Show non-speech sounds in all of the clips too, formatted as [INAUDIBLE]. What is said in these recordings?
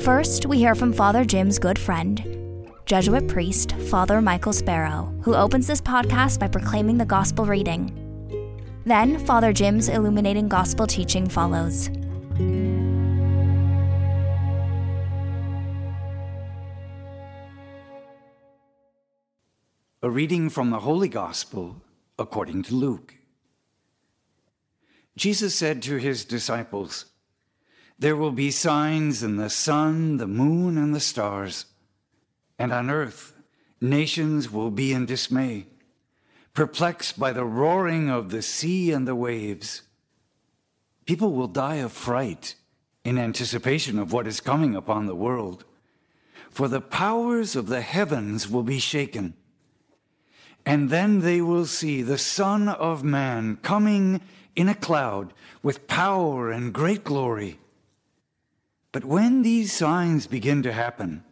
First, we hear from Father Jim's good friend, Jesuit priest Father Michael Sparrow, who opens this podcast by proclaiming the gospel reading. Then, Father Jim's illuminating gospel teaching follows. A reading from the Holy Gospel according to Luke. Jesus said to his disciples, There will be signs in the sun, the moon, and the stars, and on earth nations will be in dismay, perplexed by the roaring of the sea and the waves. People will die of fright in anticipation of what is coming upon the world, for the powers of the heavens will be shaken. And then they will see the Son of Man coming in a cloud with power and great glory. But when these signs begin to happen,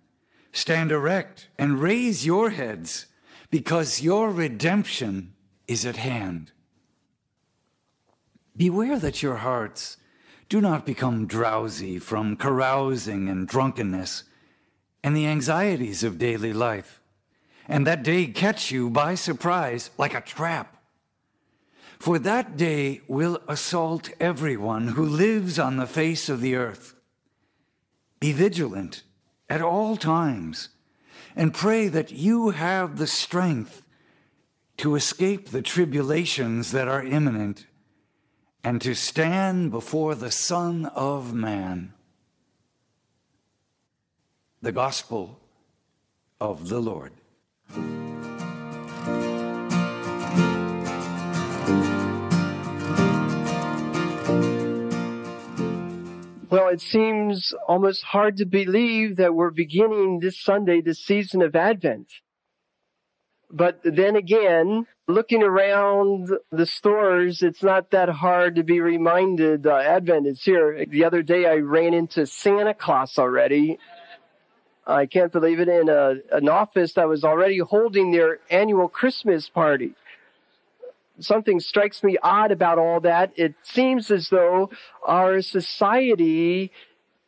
stand erect and raise your heads, because your redemption is at hand. Beware that your hearts do not become drowsy from carousing and drunkenness and the anxieties of daily life and that day catch you by surprise like a trap. For that day will assault everyone who lives on the face of the earth. Be vigilant at all times and pray that you have the strength to escape the tribulations that are imminent and to stand before the Son of Man. The Gospel of the Lord. Well, it seems almost hard to believe that we're beginning this Sunday the season of Advent. But then again, looking around the stores, it's not that hard to be reminded uh, Advent is here. The other day I ran into Santa Claus already. I can't believe it in a, an office that was already holding their annual Christmas party something strikes me odd about all that. It seems as though our society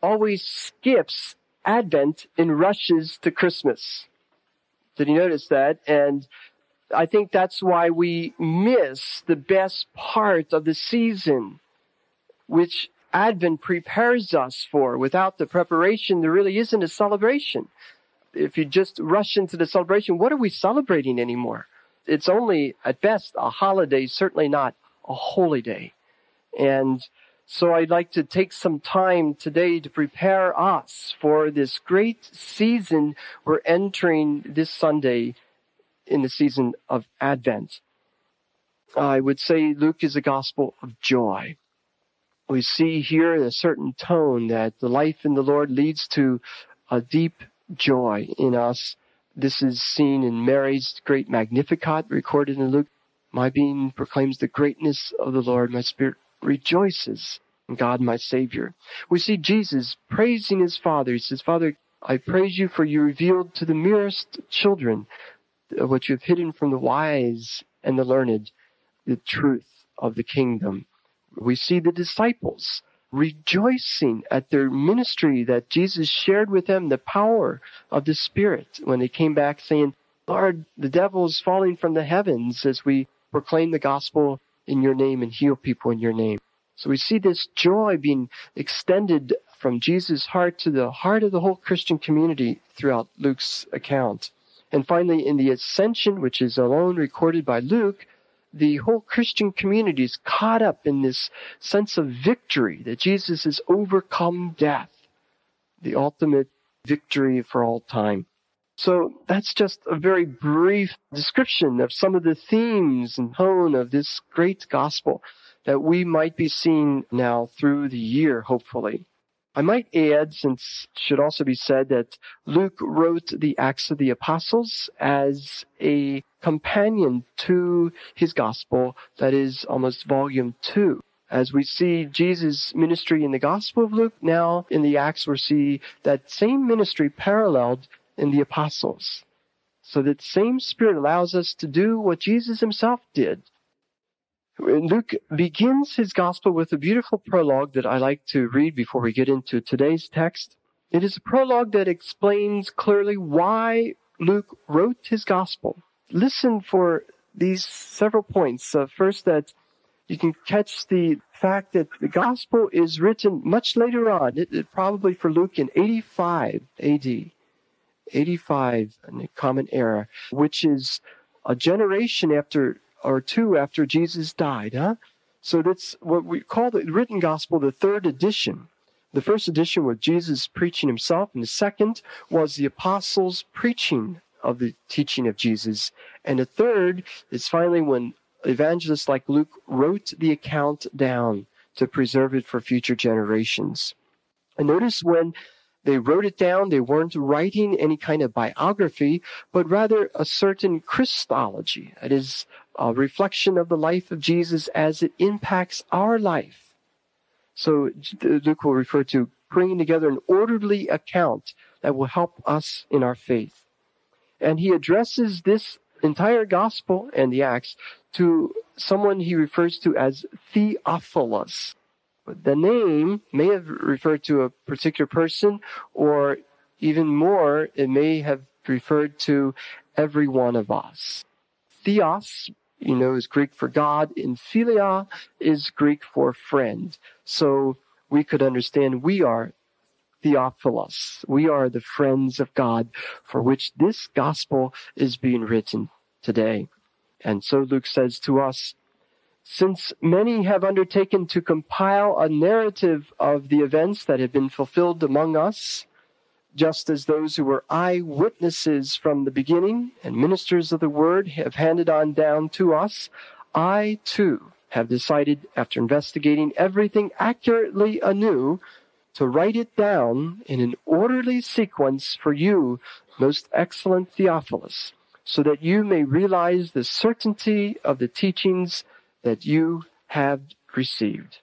always skips Advent and rushes to Christmas. Did you notice that? And I think that's why we miss the best part of the season, which Advent prepares us for. Without the preparation, there really isn't a celebration. If you just rush into the celebration, what are we celebrating anymore? It's only at best a holiday, certainly not a holy day. And so I'd like to take some time today to prepare us for this great season we're entering this Sunday in the season of Advent. I would say Luke is a gospel of joy. We see here a certain tone that the life in the Lord leads to a deep joy in us this is seen in Mary's great Magnificat recorded in Luke. My being proclaims the greatness of the Lord. My spirit rejoices in God my Savior. We see Jesus praising his Father. He says, Father, I praise you for you revealed to the merest children what you have hidden from the wise and the learned, the truth of the kingdom. We see the disciples rejoicing at their ministry that Jesus shared with them the power of the Spirit when they came back saying, Lord, the devil is falling from the heavens as we proclaim the gospel in your name and heal people in your name. So we see this joy being extended from Jesus' heart to the heart of the whole Christian community throughout Luke's account. And finally, in the ascension, which is alone recorded by Luke, the whole Christian community is caught up in this sense of victory that Jesus has overcome death, the ultimate victory for all time. So that's just a very brief description of some of the themes and tone of this great gospel that we might be seeing now through the year, hopefully. I might add, since should also be said, that Luke wrote the Acts of the Apostles as a companion to his gospel, that is almost volume two. As we see Jesus' ministry in the Gospel of Luke, now in the Acts we see that same ministry paralleled in the Apostles. So that same Spirit allows us to do what Jesus himself did Luke begins his gospel with a beautiful prologue that I like to read before we get into today's text. It is a prologue that explains clearly why Luke wrote his gospel. Listen for these several points. Uh, first, that you can catch the fact that the gospel is written much later on, it, it probably for Luke in 85 AD. 85 in the common era, which is a generation after or two after Jesus died, huh? So that's what we call the written gospel the third edition. The first edition was Jesus preaching himself, and the second was the apostles preaching of the teaching of Jesus. And the third is finally when evangelists like Luke wrote the account down to preserve it for future generations. And notice when they wrote it down. They weren't writing any kind of biography, but rather a certain Christology. That is a reflection of the life of Jesus as it impacts our life. So Luke will refer to bringing together an orderly account that will help us in our faith. And he addresses this entire gospel and the Acts to someone he refers to as Theophilus. The name may have referred to a particular person, or even more, it may have referred to every one of us. Theos, you know, is Greek for God, and philia is Greek for friend. So we could understand we are Theophilus. We are the friends of God for which this gospel is being written today. And so Luke says to us, since many have undertaken to compile a narrative of the events that have been fulfilled among us, just as those who were eyewitnesses from the beginning and ministers of the word have handed on down to us, I too have decided, after investigating everything accurately anew, to write it down in an orderly sequence for you, most excellent Theophilus, so that you may realize the certainty of the teachings that you have received.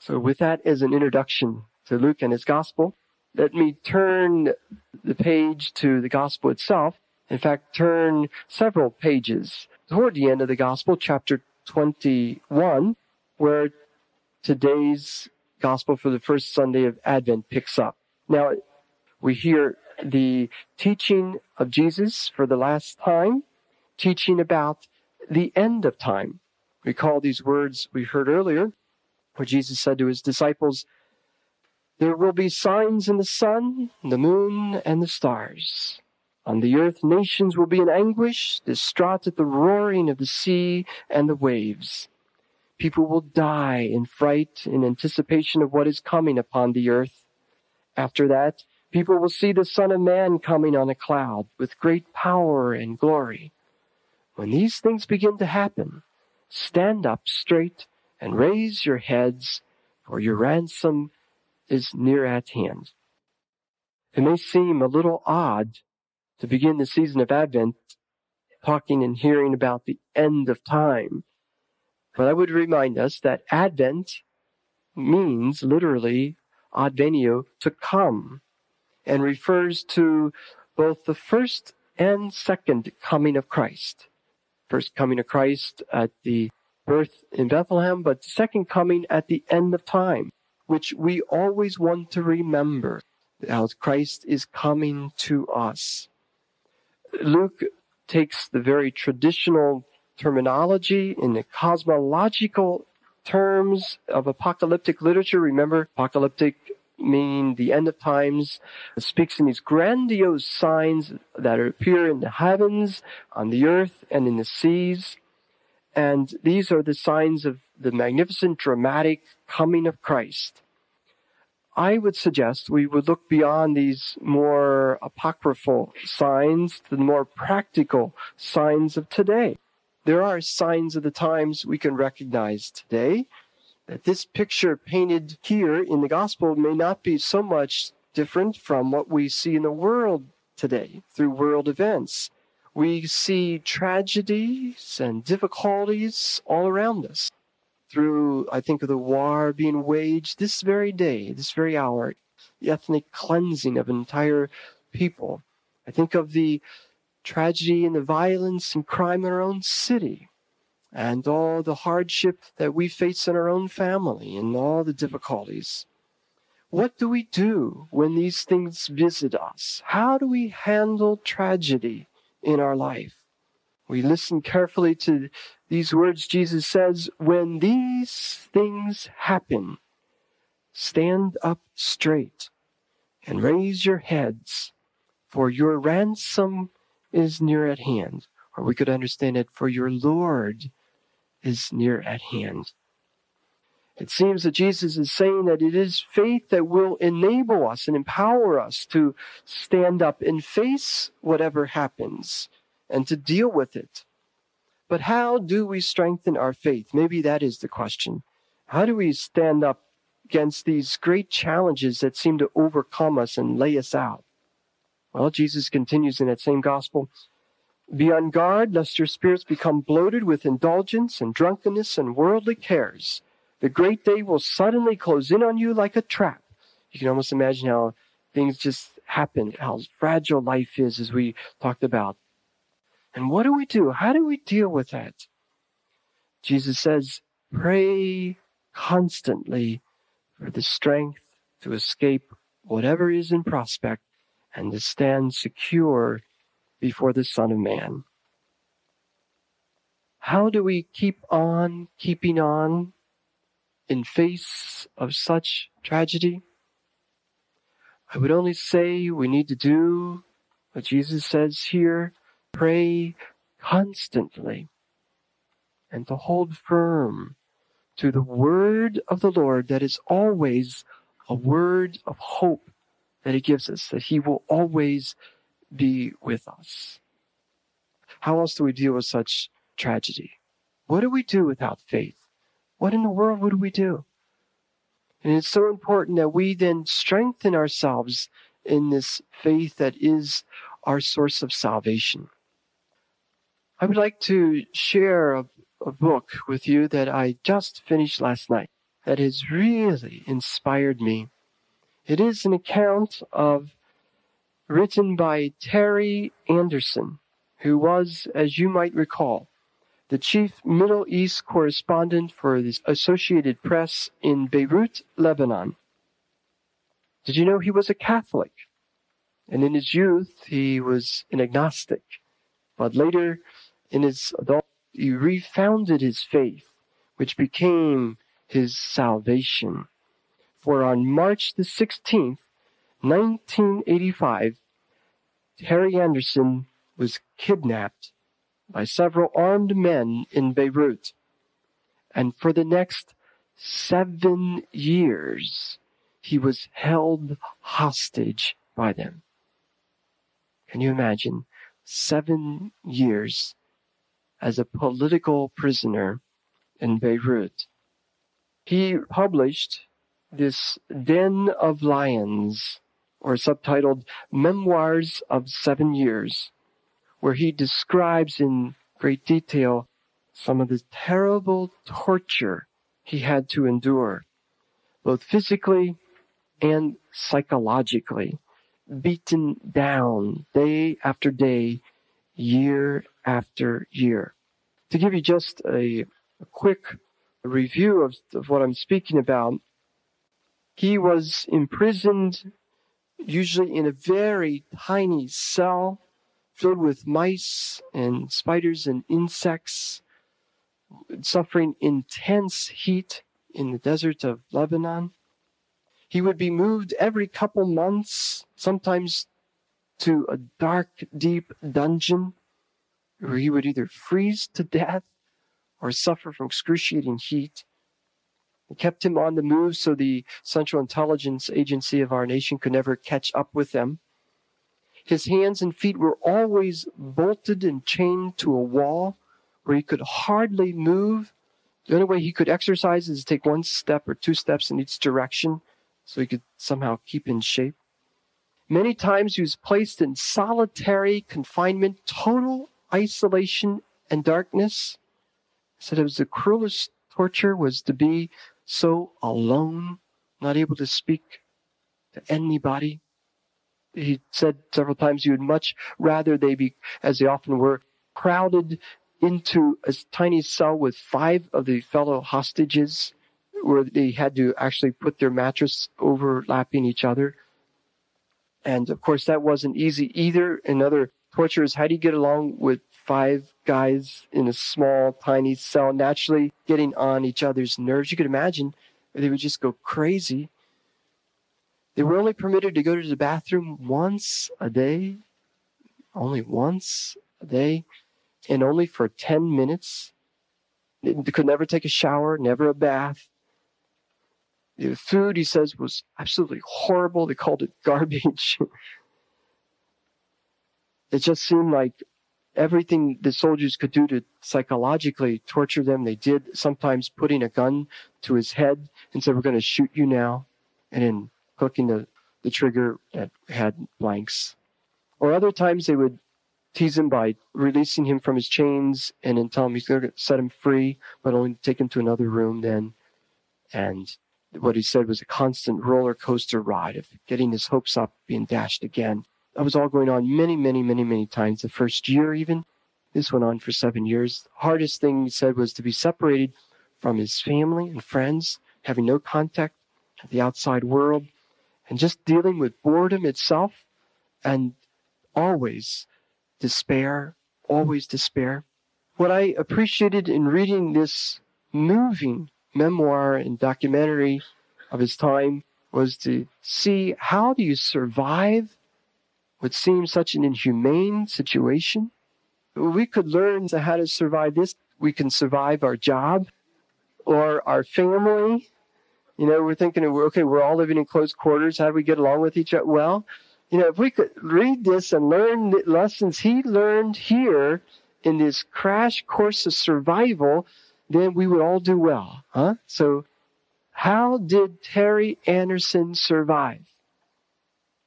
So with that as an introduction to Luke and his gospel, let me turn the page to the gospel itself. In fact, turn several pages toward the end of the gospel, chapter 21, where today's gospel for the first Sunday of Advent picks up. Now, we hear the teaching of Jesus for the last time, teaching about the end of time. Recall these words we heard earlier, where Jesus said to his disciples, There will be signs in the sun, the moon, and the stars. On the earth, nations will be in anguish, distraught at the roaring of the sea and the waves. People will die in fright in anticipation of what is coming upon the earth. After that, people will see the Son of Man coming on a cloud with great power and glory. When these things begin to happen, Stand up straight and raise your heads, for your ransom is near at hand. It may seem a little odd to begin the season of Advent talking and hearing about the end of time, but I would remind us that Advent means literally advenio, to come, and refers to both the first and second coming of Christ first coming of Christ at the birth in Bethlehem, but second coming at the end of time, which we always want to remember how Christ is coming to us. Luke takes the very traditional terminology in the cosmological terms of apocalyptic literature. Remember, apocalyptic meaning the end of times, speaks in these grandiose signs that appear in the heavens, on the earth, and in the seas. And these are the signs of the magnificent, dramatic coming of Christ. I would suggest we would look beyond these more apocryphal signs to the more practical signs of today. There are signs of the times we can recognize today that this picture painted here in the gospel may not be so much different from what we see in the world today through world events. We see tragedies and difficulties all around us. Through, I think of the war being waged this very day, this very hour, the ethnic cleansing of entire people. I think of the tragedy and the violence and crime in our own city and all the hardship that we face in our own family and all the difficulties. What do we do when these things visit us? How do we handle tragedy in our life? We listen carefully to these words Jesus says, When these things happen, stand up straight and raise your heads, for your ransom is near at hand. Or we could understand it, for your Lord is near at hand. It seems that Jesus is saying that it is faith that will enable us and empower us to stand up and face whatever happens and to deal with it. But how do we strengthen our faith? Maybe that is the question. How do we stand up against these great challenges that seem to overcome us and lay us out? Well, Jesus continues in that same gospel. Be on guard lest your spirits become bloated with indulgence and drunkenness and worldly cares the great day will suddenly close in on you like a trap. You can almost imagine how things just happen, how fragile life is, as we talked about. And what do we do? How do we deal with that? Jesus says, pray constantly for the strength to escape whatever is in prospect and to stand secure before the Son of Man. How do we keep on keeping on in face of such tragedy? I would only say we need to do what Jesus says here pray constantly and to hold firm to the word of the Lord that is always a word of hope that He gives us, that He will always be with us. How else do we deal with such tragedy? What do we do without faith? what in the world would we do? And it's so important that we then strengthen ourselves in this faith that is our source of salvation. I would like to share a, a, book with you that I just finished last night that has really inspired me. It is an account of written by Terry Anderson, who was, as you might recall, the chief Middle East correspondent for the Associated Press in Beirut, Lebanon. Did you know he was a Catholic? And in his youth, he was an agnostic. But later, in his adult, he refounded his faith, which became his salvation. For on March the 16th, 1985, Terry Anderson was kidnapped by several armed men in Beirut. And for the next seven years, he was held hostage by them. Can you imagine? Seven years as a political prisoner in Beirut. He published this Den of Lions, or subtitled Memoirs of Seven Years where he describes in great detail some of the terrible torture he had to endure, both physically and psychologically, beaten down day after day, year after year. To give you just a, a quick review of, of what I'm speaking about, he was imprisoned usually in a very tiny cell filled with mice and spiders and insects, suffering intense heat in the desert of Lebanon. He would be moved every couple months, sometimes to a dark, deep dungeon where he would either freeze to death or suffer from excruciating heat. It kept him on the move so the Central Intelligence Agency of our nation could never catch up with them. His hands and feet were always bolted and chained to a wall where he could hardly move The only way he could exercise is to take one step or two steps in each direction so he could somehow keep in shape. Many times he was placed in solitary confinement, total isolation and darkness. He said it was the cruelest torture was to be so alone, not able to speak to anybody. He said several times he would much rather they be, as they often were, crowded into a tiny cell with five of the fellow hostages where they had to actually put their mattress overlapping each other. And of course, that wasn't easy either. Another torture is how do you get along with five guys in a small, tiny cell, naturally getting on each other's nerves? You could imagine they would just go crazy. They were only permitted to go to the bathroom once a day, only once a day and only for 10 minutes. They could never take a shower, never a bath. The food, he says, was absolutely horrible. They called it garbage. [LAUGHS] it just seemed like everything the soldiers could do to psychologically torture them, they did, sometimes putting a gun to his head and said, We're going to shoot you now. And then hooking the, the trigger that had blanks. Or other times they would tease him by releasing him from his chains and then tell him he's going to set him free, but only take him to another room then. And what he said was a constant roller coaster ride of getting his hopes up, being dashed again. That was all going on many, many, many, many times. The first year, even. This went on for seven years. The hardest thing he said was to be separated from his family and friends, having no contact with the outside world, and just dealing with boredom itself, and always despair, always despair. What I appreciated in reading this moving memoir and documentary of his time was to see how do you survive what seems such an inhumane situation. We could learn how to survive this. We can survive our job or our family. You know, we're thinking, okay, we're all living in close quarters. How do we get along with each other? Well, you know, if we could read this and learn the lessons he learned here in this crash course of survival, then we would all do well, huh? So, how did Terry Anderson survive?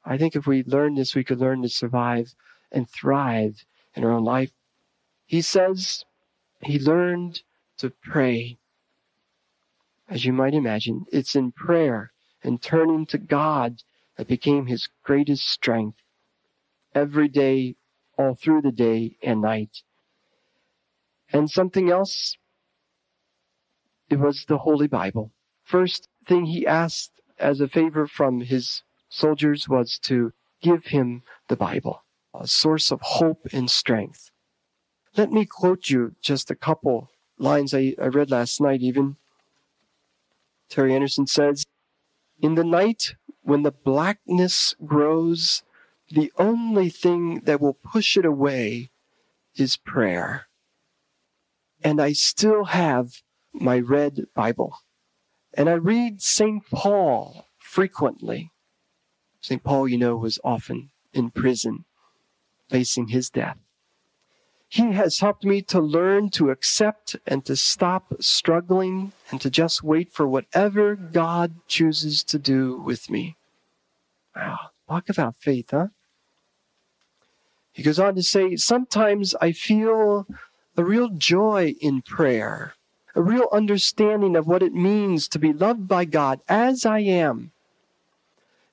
I think if we learn this, we could learn to survive and thrive in our own life. He says he learned to pray. As you might imagine, it's in prayer and turning to God that became his greatest strength every day, all through the day and night. And something else, it was the Holy Bible. First thing he asked as a favor from his soldiers was to give him the Bible, a source of hope and strength. Let me quote you just a couple lines I, I read last night even. Terry Anderson says, In the night when the blackness grows, the only thing that will push it away is prayer. And I still have my red Bible. And I read St. Paul frequently. St. Paul, you know, was often in prison facing his death. He has helped me to learn to accept and to stop struggling and to just wait for whatever God chooses to do with me. Wow, talk about faith, huh? He goes on to say, Sometimes I feel a real joy in prayer, a real understanding of what it means to be loved by God as I am.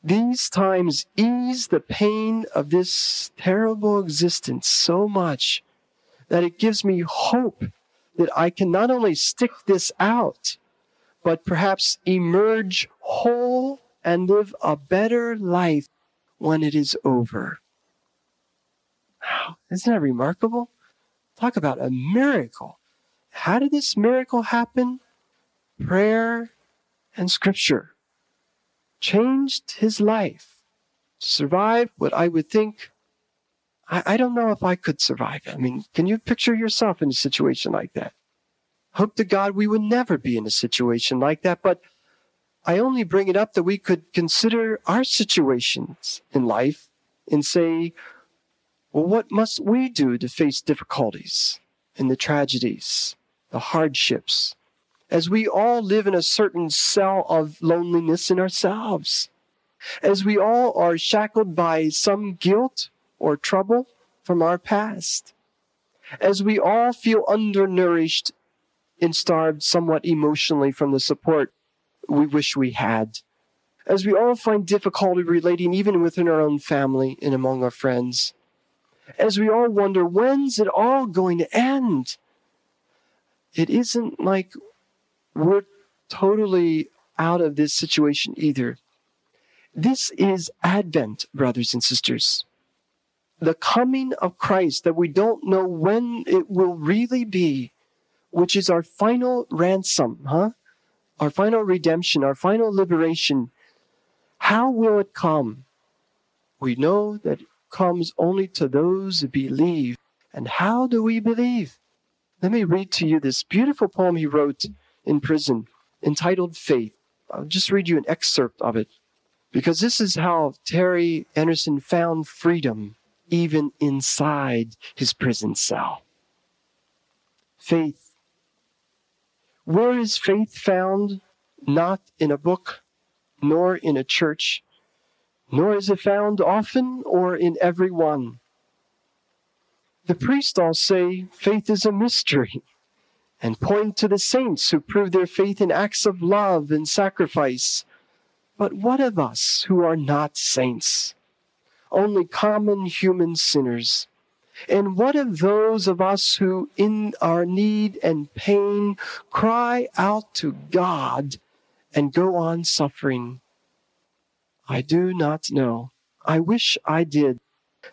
These times ease the pain of this terrible existence so much that it gives me hope that I can not only stick this out, but perhaps emerge whole and live a better life when it is over. Wow, isn't that remarkable? Talk about a miracle. How did this miracle happen? Prayer and scripture changed his life to survive what I would think I, I don't know if I could survive. I mean, can you picture yourself in a situation like that? Hope to God we would never be in a situation like that, but I only bring it up that we could consider our situations in life and say, well, what must we do to face difficulties and the tragedies, the hardships, as we all live in a certain cell of loneliness in ourselves, as we all are shackled by some guilt or trouble from our past, as we all feel undernourished and starved somewhat emotionally from the support we wish we had, as we all find difficulty relating even within our own family and among our friends, as we all wonder, when's it all going to end? It isn't like we're totally out of this situation either. This is Advent, brothers and sisters. The coming of Christ that we don't know when it will really be, which is our final ransom, huh? Our final redemption, our final liberation. How will it come? We know that it comes only to those who believe. And how do we believe? Let me read to you this beautiful poem he wrote in prison entitled Faith. I'll just read you an excerpt of it because this is how Terry Anderson found freedom even inside his prison cell. Faith. Where is faith found? Not in a book, nor in a church, nor is it found often or in every one. The priests all say faith is a mystery and point to the saints who prove their faith in acts of love and sacrifice. But what of us who are not saints? Only common human sinners. And what of those of us who, in our need and pain, cry out to God and go on suffering? I do not know. I wish I did.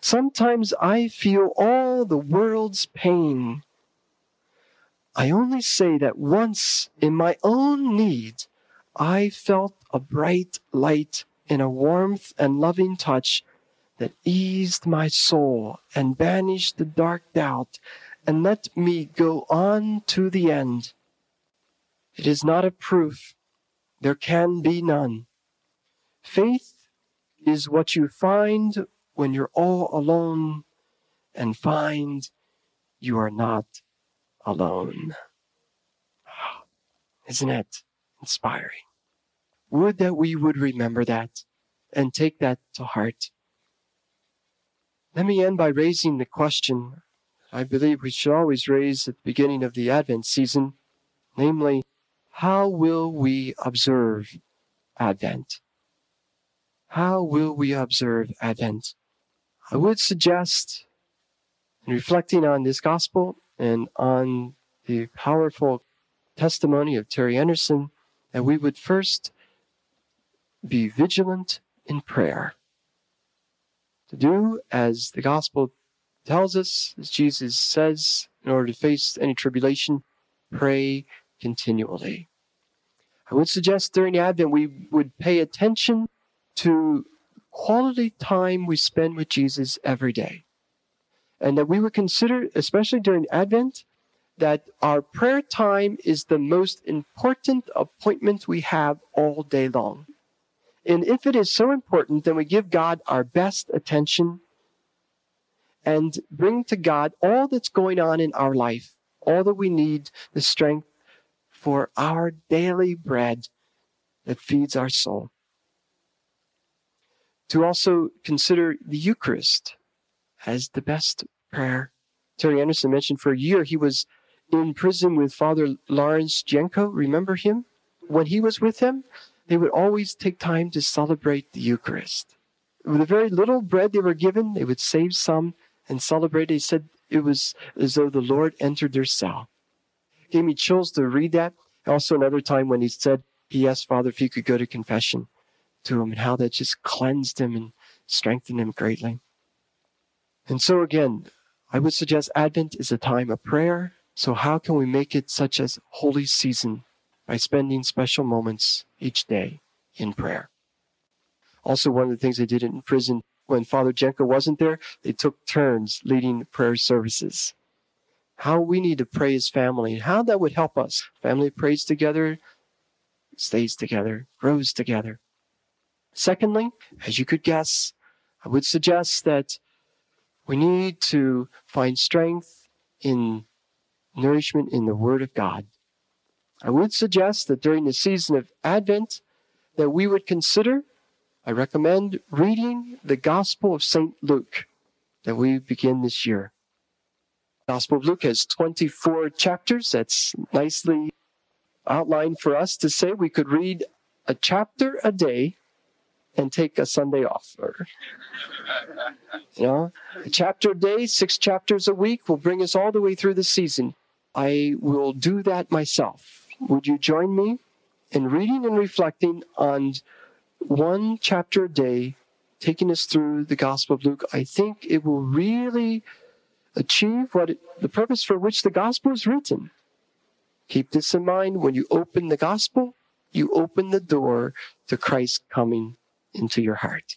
Sometimes I feel all the world's pain I only say that once in my own need, I felt a bright light in a warmth and loving touch that eased my soul and banished the dark doubt and let me go on to the end. It is not a proof. There can be none. Faith is what you find when you're all alone and find you are not alone. [SIGHS] Isn't it inspiring? Would that we would remember that and take that to heart. Let me end by raising the question I believe we should always raise at the beginning of the Advent season, namely, how will we observe Advent? How will we observe Advent? I would suggest, in reflecting on this gospel, and on the powerful testimony of Terry Anderson that we would first be vigilant in prayer. To do as the gospel tells us, as Jesus says, in order to face any tribulation, pray continually. I would suggest during Advent we would pay attention to quality time we spend with Jesus every day and that we would consider, especially during Advent, that our prayer time is the most important appointment we have all day long. And if it is so important, then we give God our best attention and bring to God all that's going on in our life, all that we need, the strength for our daily bread that feeds our soul. To also consider the Eucharist as the best prayer. Terry Anderson mentioned for a year he was in prison with Father Lawrence Jenco. Remember him? When he was with him, they would always take time to celebrate the Eucharist. With a very little bread they were given, they would save some and celebrate. He said it was as though the Lord entered their cell. It gave me chills to read that. Also, another time when he said he asked Father if he could go to confession to him and how that just cleansed him and strengthened him greatly. And so again, I would suggest Advent is a time of prayer. So how can we make it such a holy season? By spending special moments each day in prayer. Also, one of the things they did in prison when Father Jenco wasn't there, they took turns leading prayer services. How we need to pray as family and how that would help us. Family prays together, stays together, grows together. Secondly, as you could guess, I would suggest that we need to find strength in nourishment in the Word of God. I would suggest that during the season of Advent that we would consider, I recommend reading the Gospel of St. Luke that we begin this year. Gospel of Luke has 24 chapters. That's nicely outlined for us to say we could read a chapter a day and take a Sunday off. Or, you know, a chapter a day, six chapters a week will bring us all the way through the season. I will do that myself. Would you join me in reading and reflecting on one chapter a day, taking us through the Gospel of Luke? I think it will really achieve what it, the purpose for which the Gospel is written. Keep this in mind when you open the Gospel, you open the door to Christ coming into your heart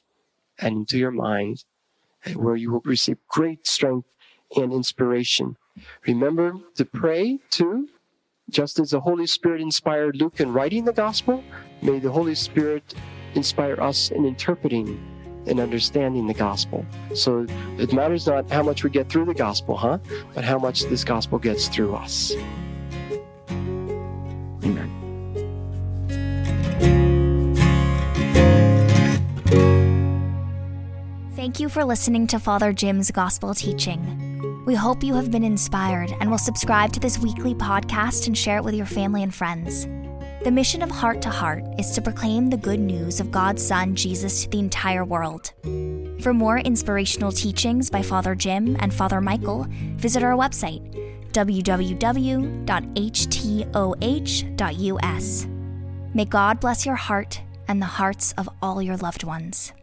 and into your mind, where you will receive great strength and inspiration. Remember to pray too, just as the Holy Spirit inspired Luke in writing the gospel, may the Holy Spirit inspire us in interpreting and understanding the gospel. So it matters not how much we get through the gospel, huh? But how much this gospel gets through us. Thank you for listening to Father Jim's gospel teaching. We hope you have been inspired and will subscribe to this weekly podcast and share it with your family and friends. The mission of Heart to Heart is to proclaim the good news of God's Son, Jesus, to the entire world. For more inspirational teachings by Father Jim and Father Michael, visit our website, www.htoh.us. May God bless your heart and the hearts of all your loved ones.